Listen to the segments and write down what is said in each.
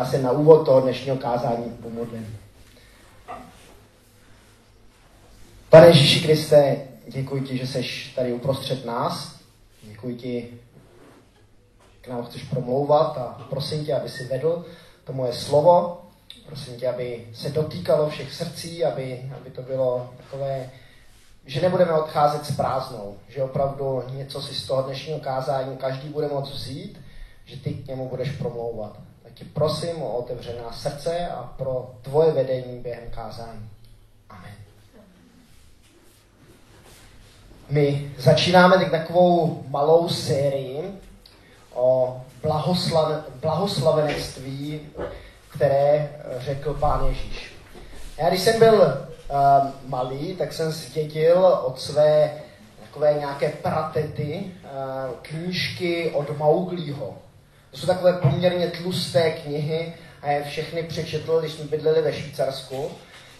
Já se na úvod toho dnešního kázání pomodlím. Pane Ježíši Kriste, děkuji ti, že jsi tady uprostřed nás. Děkuji ti, k nám chceš promlouvat a prosím tě, aby si vedl to moje slovo. Prosím tě, aby se dotýkalo všech srdcí, aby, aby to bylo takové, že nebudeme odcházet s prázdnou, že opravdu něco si z toho dnešního kázání každý bude moct vzít, že ty k němu budeš promlouvat tě prosím o otevřená srdce a pro tvoje vedení během kázání. Amen. My začínáme teď takovou malou sérii o blahoslav, blahoslavenectví, které řekl pán Ježíš. Já když jsem byl uh, malý, tak jsem zdědil od své takové nějaké pratety uh, knížky od Mauglího. To jsou takové poměrně tlusté knihy a je všechny přečetl, když jsme bydleli ve Švýcarsku.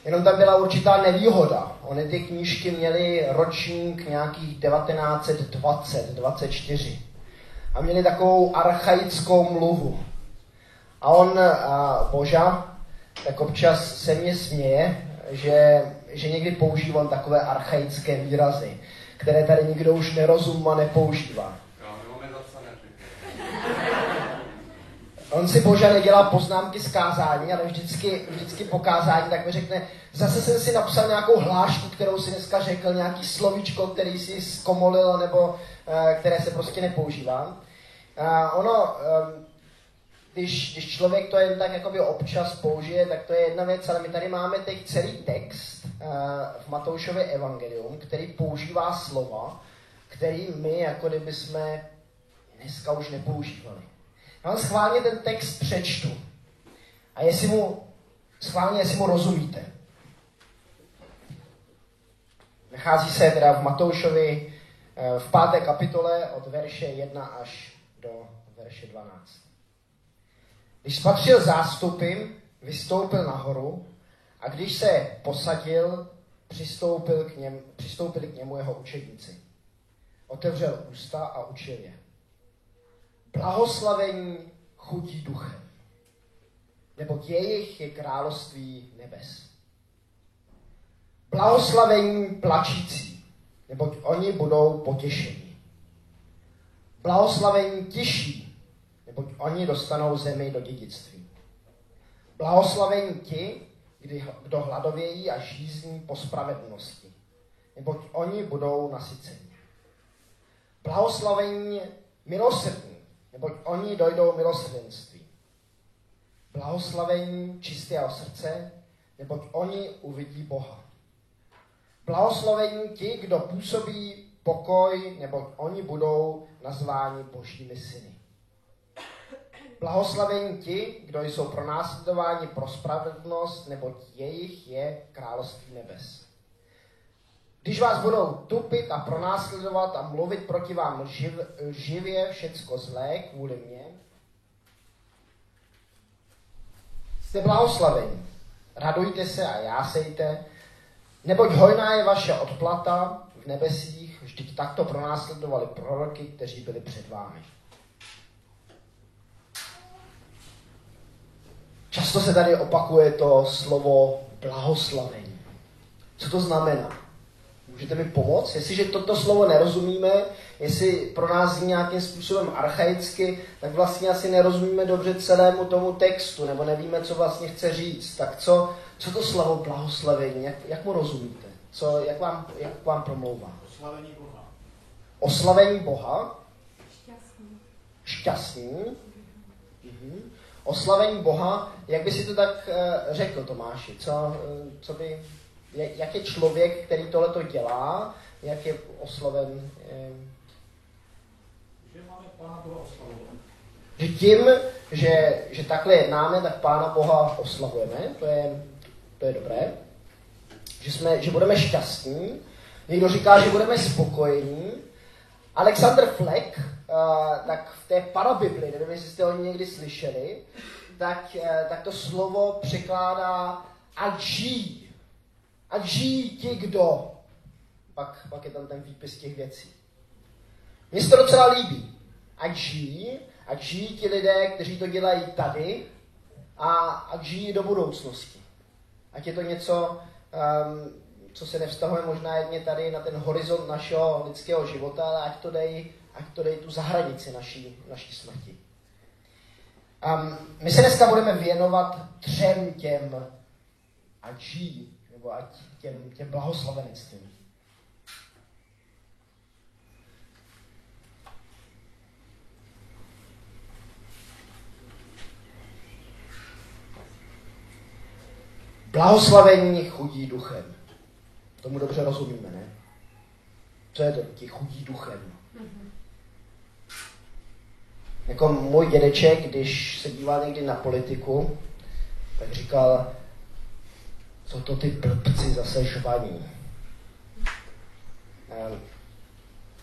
Jenom tam byla určitá nevýhoda. Ony ty knížky měly ročník nějakých 1920-24. A měly takovou archaickou mluvu. A on, a Boža, tak občas se mě směje, že, že někdy používám takové archaické výrazy, které tady nikdo už nerozumí a nepoužívá. On si Boža nedělá poznámky z kázání, ale vždycky, vždycky po kázání tak mi řekne, zase jsem si napsal nějakou hlášku, kterou si dneska řekl, nějaký slovíčko, který si zkomolil, nebo uh, které se prostě nepoužívá. Uh, ono, um, když, když člověk to jen tak jakoby občas použije, tak to je jedna věc, ale my tady máme teď celý text v Matoušově evangelium, který používá slova, který my jako kdyby jsme dneska už nepoužívali. Já vám schválně ten text přečtu. A jestli mu, schválně, jestli mu rozumíte. Nachází se teda v Matoušovi eh, v páté kapitole od verše 1 až do verše 12. Když spatřil zástupy, vystoupil nahoru a když se posadil, přistoupil k něm, přistoupili k němu jeho učedníci. Otevřel ústa a učil je blahoslavení chudí duchem, neboť jejich je království nebes. Blahoslavení plačící, neboť oni budou potěšení. Blahoslavení tiší, neboť oni dostanou zemi do dědictví. Blahoslavení ti, kdy, kdo hladovějí a žízní po spravedlnosti, neboť oni budou nasyceni. Blahoslavení milosrdní, neboť oni dojdou milosrdenství. Blahoslavení čistého srdce, neboť oni uvidí Boha. Blahoslavení ti, kdo působí pokoj, neboť oni budou nazváni božími syny. Blahoslavení ti, kdo jsou pro následování pro spravedlnost, neboť jejich je království nebes. Když vás budou tupit a pronásledovat a mluvit proti vám živ, živě všecko zlé kvůli mně, jste blahoslaveni. Radujte se a jásejte, neboť hojná je vaše odplata v nebesích, vždyť takto pronásledovali proroky, kteří byli před vámi. Často se tady opakuje to slovo blahoslavení. Co to znamená? Můžete mi pomoct? Jestliže toto slovo nerozumíme, jestli pro nás zní nějakým způsobem archaicky, tak vlastně asi nerozumíme dobře celému tomu textu, nebo nevíme, co vlastně chce říct. Tak co, co to slovo blahoslavení, jak, jak mu rozumíte? Co, jak, vám, jak vám promlouvá? Oslavení Boha. Oslavení Boha? Šťastný. Šťastný? Mhm. Oslavení Boha, jak by si to tak uh, řekl, Tomáši? Co, uh, co by jak je člověk, který tohle to dělá, jak je osloven. Že máme Pána Boha oslavovat. Že tím, že, že takhle jednáme, tak Pána Boha oslavujeme, to je, to je dobré. Že, jsme, že budeme šťastní. Někdo říká, že budeme spokojení. Alexander Fleck, uh, tak v té parabibli, nevím, jestli jste ho někdy slyšeli, tak, uh, tak to slovo překládá agí Ať žijí ti, kdo. Pak, pak je tam ten výpis těch věcí. Mně se to docela líbí. Ať žijí, ať žijí ti lidé, kteří to dělají tady, a, a žijí do budoucnosti. Ať je to něco, um, co se nevztahuje možná jedně tady na ten horizont našeho lidského života, ale ať to dej, ať to dej tu zahranici naší, naší smrti. Um, my se dneska budeme věnovat třem těm, ať žijí, nebo ať těm, těm blahoslavenictvím. Blahoslavení chudí duchem. Tomu dobře rozumíme, ne? Co je to, ti chudí duchem? Jako můj dědeček, když se díval někdy na politiku, tak říkal, co to ty blbci zase žvaní. Ehm,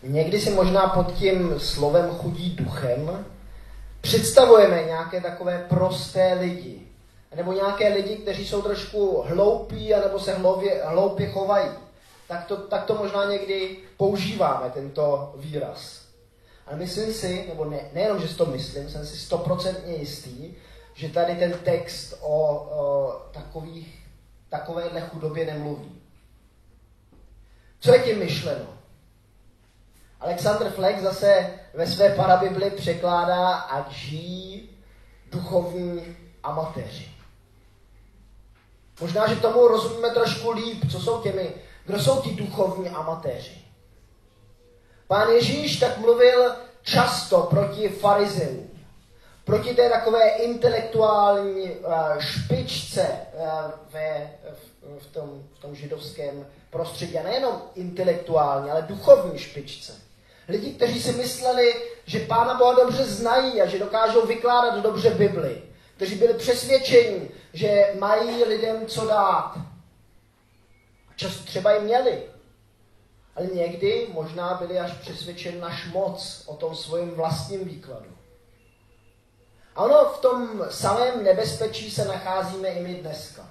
někdy si možná pod tím slovem chudí duchem představujeme nějaké takové prosté lidi, nebo nějaké lidi, kteří jsou trošku hloupí, anebo se hloupě, hloupě chovají. Tak to, tak to možná někdy používáme, tento výraz. Ale myslím si, nebo ne, nejenom, že si to myslím, jsem si stoprocentně jistý, že tady ten text o, o takových, takovéhle chudobě nemluví. Co je tím myšleno? Alexander Fleck zase ve své parabibli překládá, ať žijí duchovní amatéři. Možná, že tomu rozumíme trošku líp, co jsou těmi, kdo jsou ti duchovní amatéři. Pán Ježíš tak mluvil často proti farizeům, proti té takové intelektuální uh, špičce uh, ve, v, v, tom, v tom židovském prostředí. A nejenom intelektuální, ale duchovní špičce. Lidi, kteří si mysleli, že Pána Boha dobře znají a že dokážou vykládat dobře Bibli kteří byli přesvědčeni, že mají lidem co dát. A často třeba i měli. Ale někdy možná byli až přesvědčeni naš moc o tom svém vlastním výkladu. A ono v tom samém nebezpečí se nacházíme i my dneska.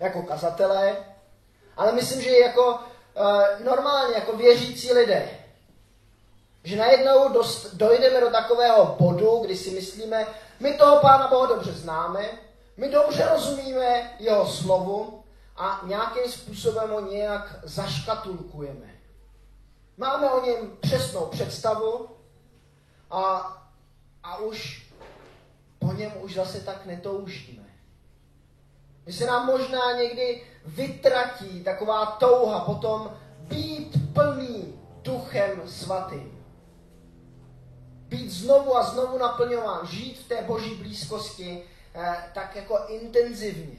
Jako kazatelé, ale myslím, že jako uh, normálně, jako věřící lidé. Že najednou dost, dojdeme do takového bodu, kdy si myslíme, my toho Pána Boha dobře známe, my dobře rozumíme jeho slovu a nějakým způsobem ho nějak zaškatulkujeme. Máme o něm přesnou představu a, a už po něm už zase tak netoužíme. My se nám možná někdy vytratí taková touha potom být plný duchem svatým být znovu a znovu naplňován, žít v té boží blízkosti eh, tak jako intenzivně.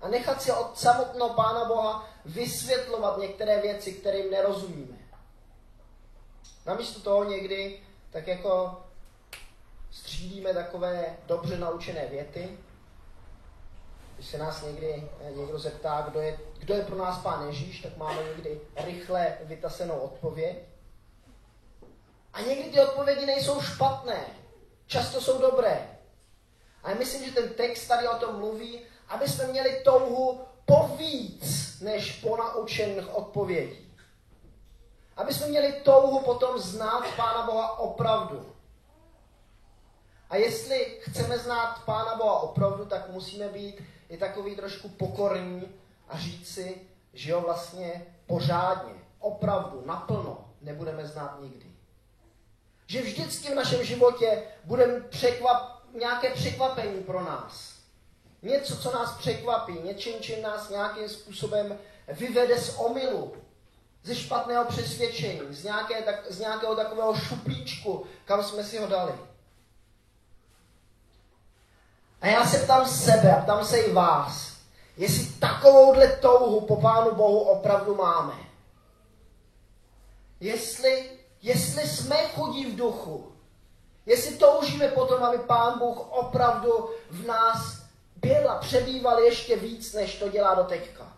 A nechat si od samotného Pána Boha vysvětlovat některé věci, kterým nerozumíme. Namísto toho někdy tak jako střídíme takové dobře naučené věty. Když se nás někdy eh, někdo zeptá, kdo je, kdo je pro nás Pán Ježíš, tak máme někdy rychle vytasenou odpověď. A někdy ty odpovědi nejsou špatné. Často jsou dobré. A myslím, že ten text tady o tom mluví, aby jsme měli touhu po víc, než po naučených odpovědí. Aby jsme měli touhu potom znát Pána Boha opravdu. A jestli chceme znát Pána Boha opravdu, tak musíme být i takový trošku pokorní a říct si, že ho vlastně pořádně, opravdu, naplno nebudeme znát nikdy. Že vždycky v našem životě bude překvap, nějaké překvapení pro nás. Něco, co nás překvapí, něčím, čím nás nějakým způsobem vyvede z omylu, ze špatného přesvědčení, z, nějaké, tak, z nějakého takového šuplíčku, kam jsme si ho dali. A já se ptám sebe a ptám se i vás, jestli takovouhle touhu po Pánu Bohu opravdu máme. Jestli jestli jsme chudí v duchu, jestli toužíme potom, aby Pán Bůh opravdu v nás byl a přebýval ještě víc, než to dělá do teďka.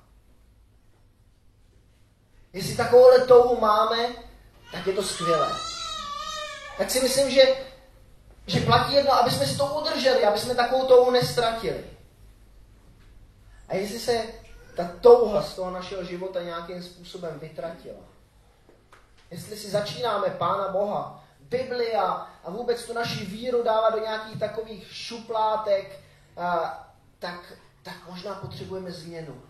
Jestli takovouhle touhu máme, tak je to skvělé. Tak si myslím, že, že platí jedno, aby jsme si to udrželi, aby jsme takovou touhu nestratili. A jestli se ta touha z toho našeho života nějakým způsobem vytratila, jestli si začínáme Pána Boha Bibli a, a vůbec tu naši víru dávat do nějakých takových šuplátek, a, tak, tak možná potřebujeme změnu.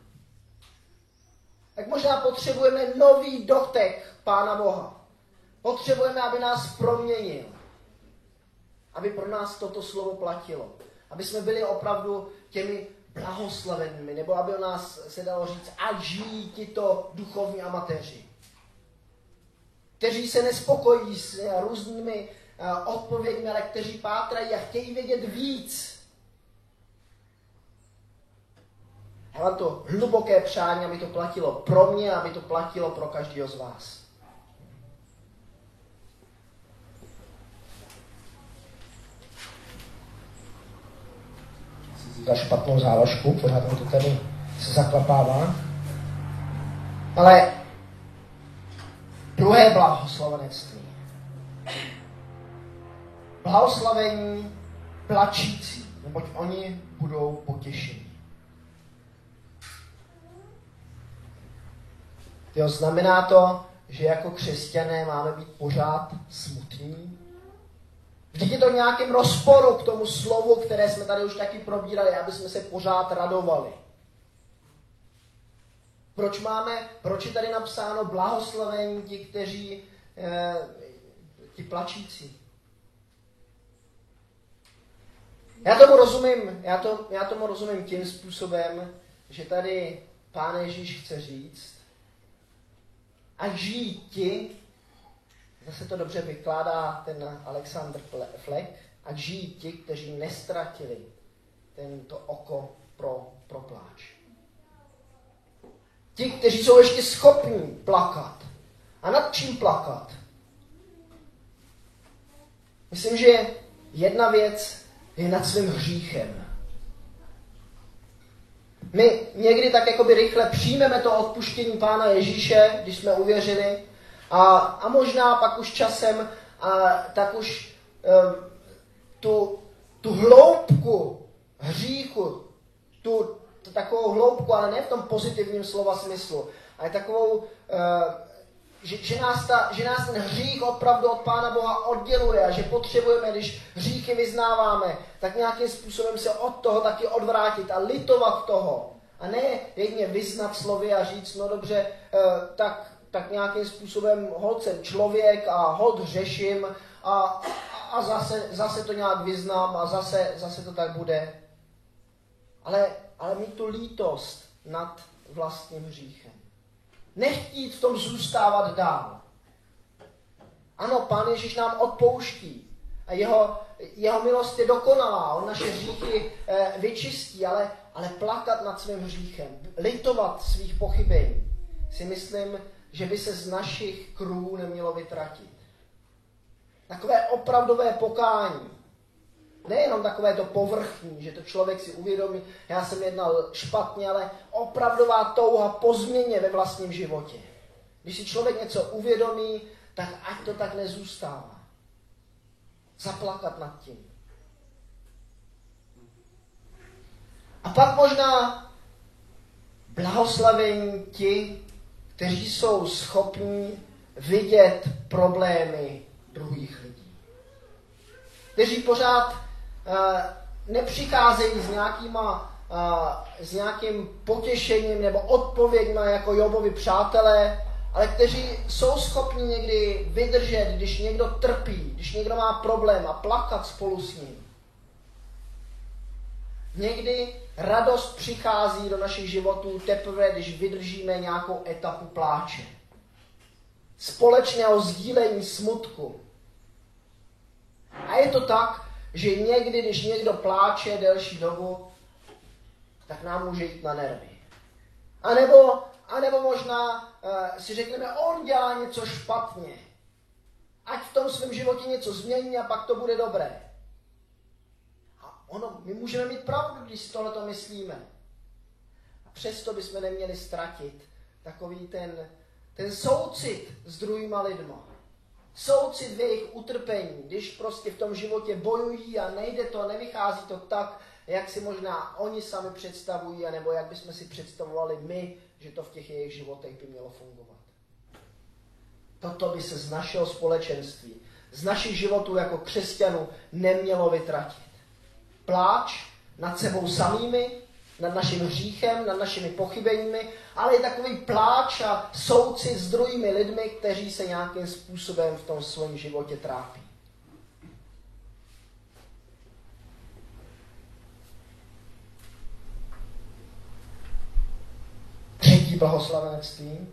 Tak možná potřebujeme nový dotek Pána Boha. Potřebujeme, aby nás proměnil. Aby pro nás toto slovo platilo. Aby jsme byli opravdu těmi blahoslavenými, nebo aby o nás se dalo říct, ať žijí tito duchovní amatéři, kteří se nespokojí s různými odpověďmi, ale kteří pátrají a chtějí vědět víc. Já mám to hluboké přání, aby to platilo pro mě, aby to platilo pro každého z vás. Za špatnou záložku, pořád to tady se zaklapává. Ale druhé blahoslavenectví. Blahoslavení plačící, neboť oni budou potěšení. Jo, znamená to, že jako křesťané máme být pořád smutní, Vždyť je to v nějakém rozporu k tomu slovu, které jsme tady už taky probírali, aby jsme se pořád radovali. Proč máme, proč je tady napsáno blahoslavení ti, kteří, eh, ti plačící? Já tomu rozumím, já, to, já tomu rozumím tím způsobem, že tady Pán Ježíš chce říct, a žijí ti, zase to dobře vykládá ten Alexander Fleck, a žijí ti, kteří nestratili tento oko pro, pro pláč. Ti, kteří jsou ještě schopní plakat. A nad čím plakat? Myslím, že jedna věc je nad svým hříchem. My někdy tak jakoby rychle přijmeme to odpuštění Pána Ježíše, když jsme uvěřili, a, a možná pak už časem, a, tak už um, tu, tu hloubku hříchu, tu, tu takovou hloubku, ale ne v tom pozitivním slova smyslu, ale takovou, uh, že, že, nás ta, že nás ten hřích opravdu od Pána Boha odděluje a že potřebujeme, když hříchy vyznáváme, tak nějakým způsobem se od toho taky odvrátit a litovat toho. A ne jedině vyznat slovy a říct, no dobře, uh, tak tak nějakým způsobem hod jsem člověk a hod řeším a, a zase, zase to nějak vyznám a zase, zase to tak bude. Ale, ale mít tu lítost nad vlastním hříchem. Nechtít v tom zůstávat dál. Ano, Pán Ježíš nám odpouští. A jeho, jeho milost je dokonalá. On naše hříchy eh, vyčistí, ale, ale plakat nad svým hříchem, litovat svých pochybení, si myslím, že by se z našich krů nemělo vytratit. Takové opravdové pokání. Nejenom takové to povrchní, že to člověk si uvědomí, já jsem jednal špatně, ale opravdová touha po změně ve vlastním životě. Když si člověk něco uvědomí, tak ať to tak nezůstává. Zaplakat nad tím. A pak možná blahoslavení ti, kteří jsou schopní vidět problémy druhých lidí. Kteří pořád uh, nepřicházejí s, nějakýma, uh, s nějakým potěšením nebo odpověďmi jako Jobovi přátelé, ale kteří jsou schopni někdy vydržet, když někdo trpí, když někdo má problém a plakat spolu s ním. Někdy radost přichází do našich životů teprve, když vydržíme nějakou etapu pláče. Společného sdílení smutku. A je to tak, že někdy, když někdo pláče delší dobu, tak nám může jít na nervy. A nebo, a nebo možná uh, si řekneme, on dělá něco špatně. Ať v tom svém životě něco změní a pak to bude dobré. Ono, my můžeme mít pravdu, když si tohle myslíme. A přesto bychom neměli ztratit takový ten, ten soucit s druhýma lidma. Soucit v jejich utrpení, když prostě v tom životě bojují a nejde to, nevychází to tak, jak si možná oni sami představují, anebo jak bychom si představovali my, že to v těch jejich životech by mělo fungovat. Toto by se z našeho společenství, z našich životů jako křesťanů nemělo vytratit. Pláč nad sebou samými, nad naším hříchem, nad našimi pochybeními, ale i takový pláč a soucit s druhými lidmi, kteří se nějakým způsobem v tom svém životě trápí. Třetí blahoslavenství.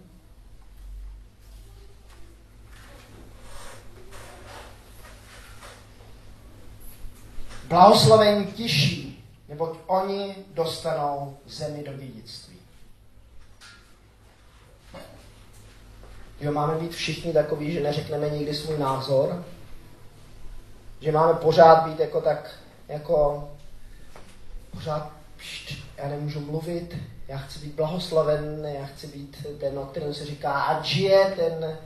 Blahoslavení tiší, neboť oni dostanou zemi do dědictví. Jo, máme být všichni takový, že neřekneme nikdy svůj názor, že máme pořád být jako tak, jako pořád, pšt, já nemůžu mluvit, já chci být blahoslaven, já chci být ten, o kterém se říká Adžie, ten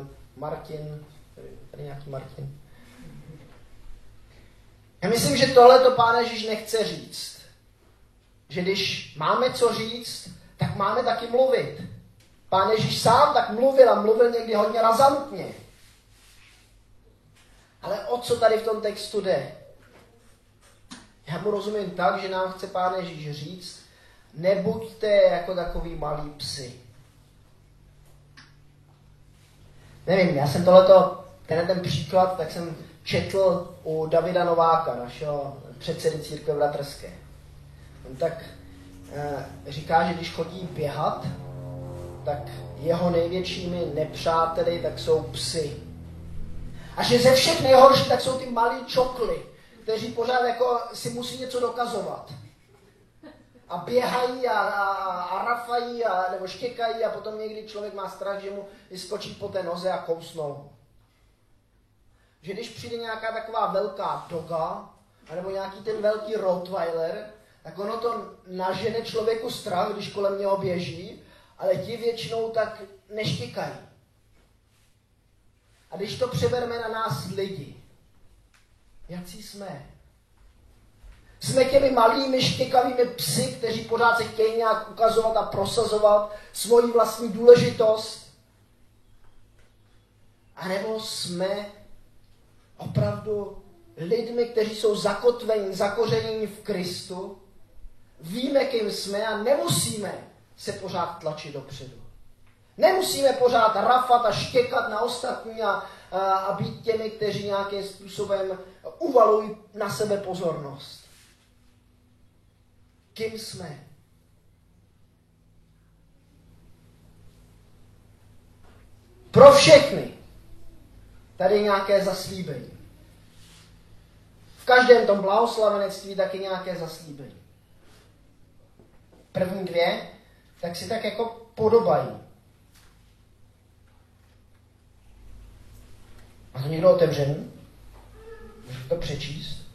um, Martin, tady nějaký Martin. Já myslím, že tohle to Pán Ježíš nechce říct. Že když máme co říct, tak máme taky mluvit. Pán Ježíš sám tak mluvil a mluvil někdy hodně razantně. Ale o co tady v tom textu jde? Já mu rozumím tak, že nám chce Pán Ježíš říct, nebuďte jako takový malí psy. Nevím, já jsem tohleto, ten ten příklad, tak jsem četl u Davida Nováka, našeho předsedy církve bratrské. On tak e, říká, že když chodí běhat, tak jeho největšími nepřáteli tak jsou psy. A že ze všech nejhorší tak jsou ty malí čokly, kteří pořád jako si musí něco dokazovat. A běhají a, a, a rafají a, nebo štěkají a potom někdy člověk má strach, že mu vyskočí po té noze a kousnou že když přijde nějaká taková velká doga, nebo nějaký ten velký Rottweiler, tak ono to nažene člověku strach, když kolem něho běží, ale ti většinou tak neštěkají. A když to přeberme na nás lidi, jaký jsme? Jsme těmi malými štěkavými psy, kteří pořád se chtějí nějak ukazovat a prosazovat svoji vlastní důležitost. A nebo jsme opravdu lidmi, kteří jsou zakotveni, zakořeněni v Kristu, víme, kým jsme a nemusíme se pořád tlačit dopředu. Nemusíme pořád rafat a štěkat na ostatní a, a, a být těmi, kteří nějakým způsobem uvalují na sebe pozornost. Kým jsme? Pro všechny Tady nějaké zaslíbení. V každém tom blahoslavenectví taky nějaké zaslíbení. První dvě, tak si tak jako podobají. A to někdo otevřený? Můžete to přečíst?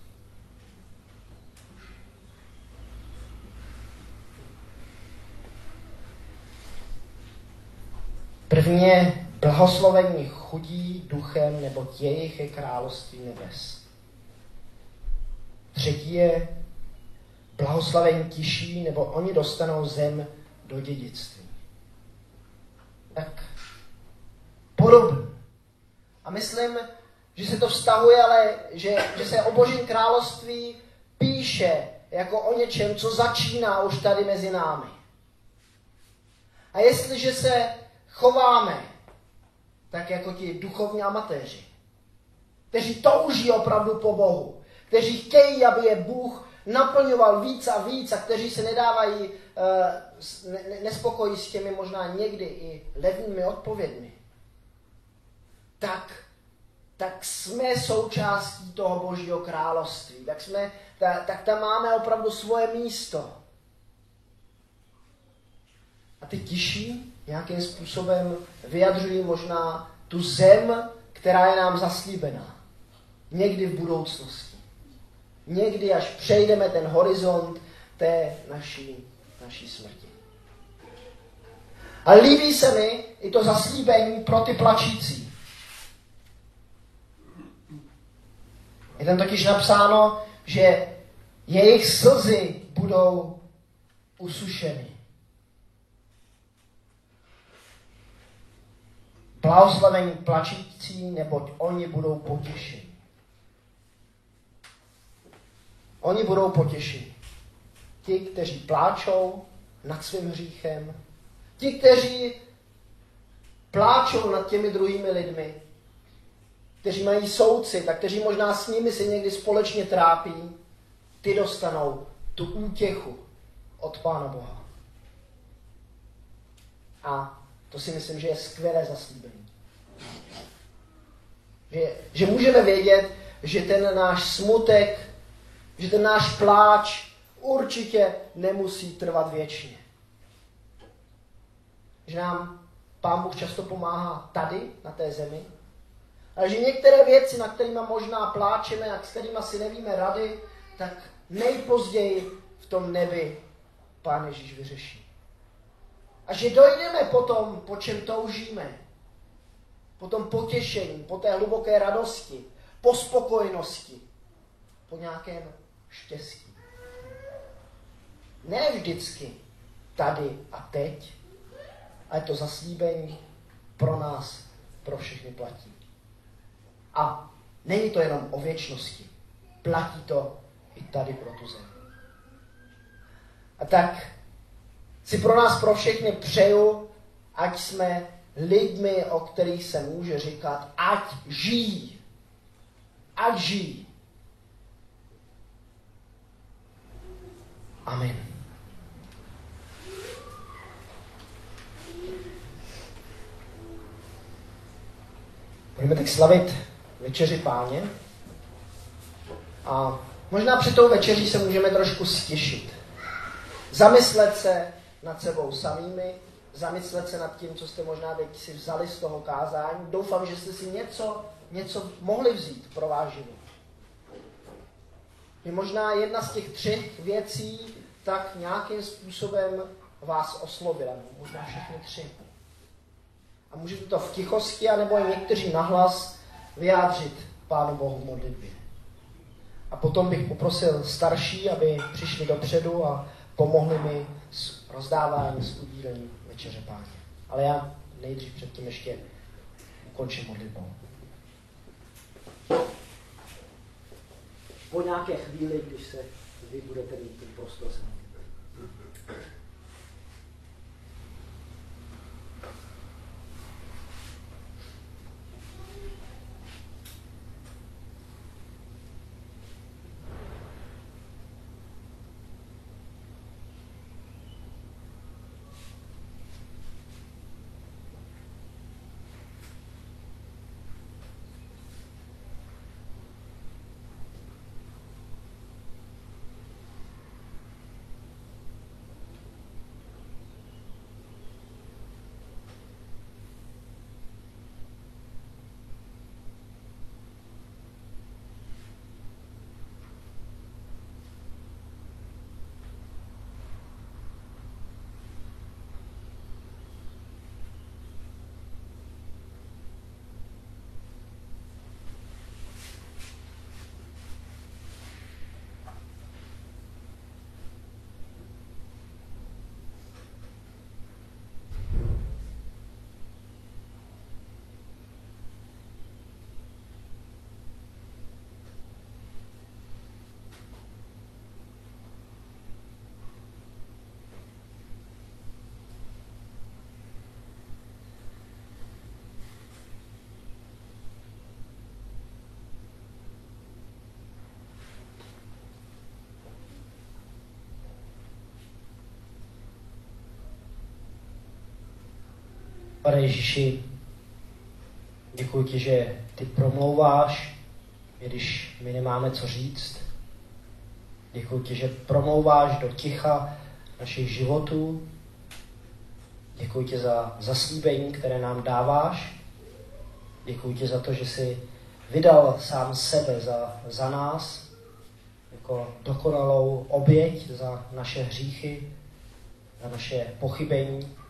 První je Blahoslovení chudí duchem, nebo jejich je království nebes. Třetí je blahoslavení tiší, nebo oni dostanou zem do dědictví. Tak podobně. A myslím, že se to vztahuje, ale že, že se o božím království píše jako o něčem, co začíná už tady mezi námi. A jestliže se chováme tak jako ti duchovní amatéři, kteří touží opravdu po Bohu, kteří chtějí, aby je Bůh naplňoval víc a víc a kteří se nedávají, uh, ne, nespokojí s těmi možná někdy i levnými odpovědmi, tak, tak jsme součástí toho Božího království. Tak, jsme, ta, tak tam máme opravdu svoje místo. A ty tiší nějakým způsobem vyjadřují možná tu zem, která je nám zaslíbená. Někdy v budoucnosti. Někdy, až přejdeme ten horizont té naší, naší smrti. A líbí se mi i to zaslíbení pro ty plačící. Je tam totiž napsáno, že jejich slzy budou usušeny. Blahoslavení plačící, neboť oni budou potěšeni. Oni budou potěšeni. Ti, kteří pláčou nad svým hříchem, ti, kteří pláčou nad těmi druhými lidmi, kteří mají souci, tak kteří možná s nimi se někdy společně trápí, ty dostanou tu útěchu od Pána Boha. A to si myslím, že je skvělé zaslíbení. Že, že můžeme vědět, že ten náš smutek, že ten náš pláč určitě nemusí trvat věčně. Že nám Pán Bůh často pomáhá tady, na té zemi, ale že některé věci, na kterými možná pláčeme a s kterými si nevíme rady, tak nejpozději v tom nebi Pán Ježíš vyřeší. A že dojdeme potom, po čem toužíme, po tom potěšení, po té hluboké radosti, po spokojenosti, po nějakém štěstí. Ne vždycky tady a teď, ale to zaslíbení pro nás, pro všechny platí. A není to jenom o věčnosti. Platí to i tady pro tu zemi. A tak si pro nás, pro všechny přeju, ať jsme lidmi, o kterých se může říkat, ať žijí. Ať žijí. Amen. Budeme tak slavit večeři páně. A možná před tou večeří se můžeme trošku stěšit. Zamyslet se nad sebou samými, zamyslet se nad tím, co jste možná teď si vzali z toho kázání. Doufám, že jste si něco, něco mohli vzít pro váš život. Je možná jedna z těch třech věcí tak nějakým způsobem vás oslovila. Možná všechny tři. A můžete to v tichosti, anebo i někteří nahlas vyjádřit Pánu Bohu v modlitbě. A potom bych poprosil starší, aby přišli dopředu a pomohli mi s rozdáváním, s udílením večeře páně. Ale já nejdřív předtím ještě ukončím modlitbou. Po nějaké chvíli, když se vy budete mít ten prostor se Pane Ježíši, děkuji ti, že ty promlouváš, když my nemáme co říct. Děkuji ti, že promlouváš do ticha našich životů. Děkuji ti za zaslíbení, které nám dáváš. Děkuji ti za to, že jsi vydal sám sebe za, za nás, jako dokonalou oběť za naše hříchy, za naše pochybení.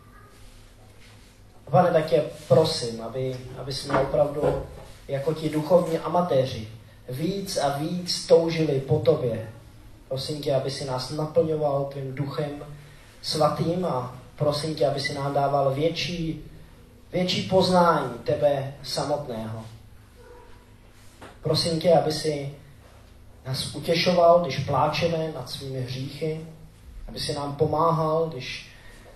Pane, tak tě prosím, aby, aby jsme opravdu jako ti duchovní amatéři víc a víc toužili po tobě. Prosím tě, aby si nás naplňoval tvým duchem svatým a prosím tě, aby si nám dával větší, větší poznání tebe samotného. Prosím tě, aby si nás utěšoval, když pláčeme nad svými hříchy, aby si nám pomáhal, když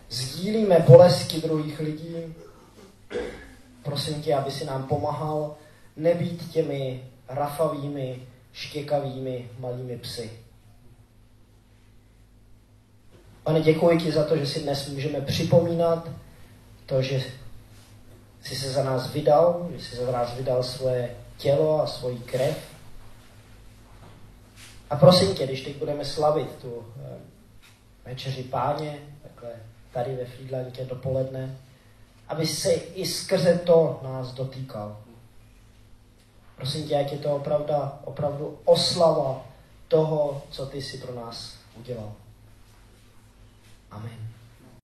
sdílíme bolesti druhých lidí. Prosím tě, aby si nám pomáhal nebýt těmi rafavými, štěkavými malými psy. Pane, děkuji ti za to, že si dnes můžeme připomínat to, že jsi se za nás vydal, že jsi za nás vydal svoje tělo a svoji krev. A prosím tě, když teď budeme slavit tu eh, večeři páně, takhle tady ve Friedlandě dopoledne, aby se i skrze to nás dotýkal. Prosím tě, ať je to opravdu, opravdu oslava toho, co ty si pro nás udělal. Amen.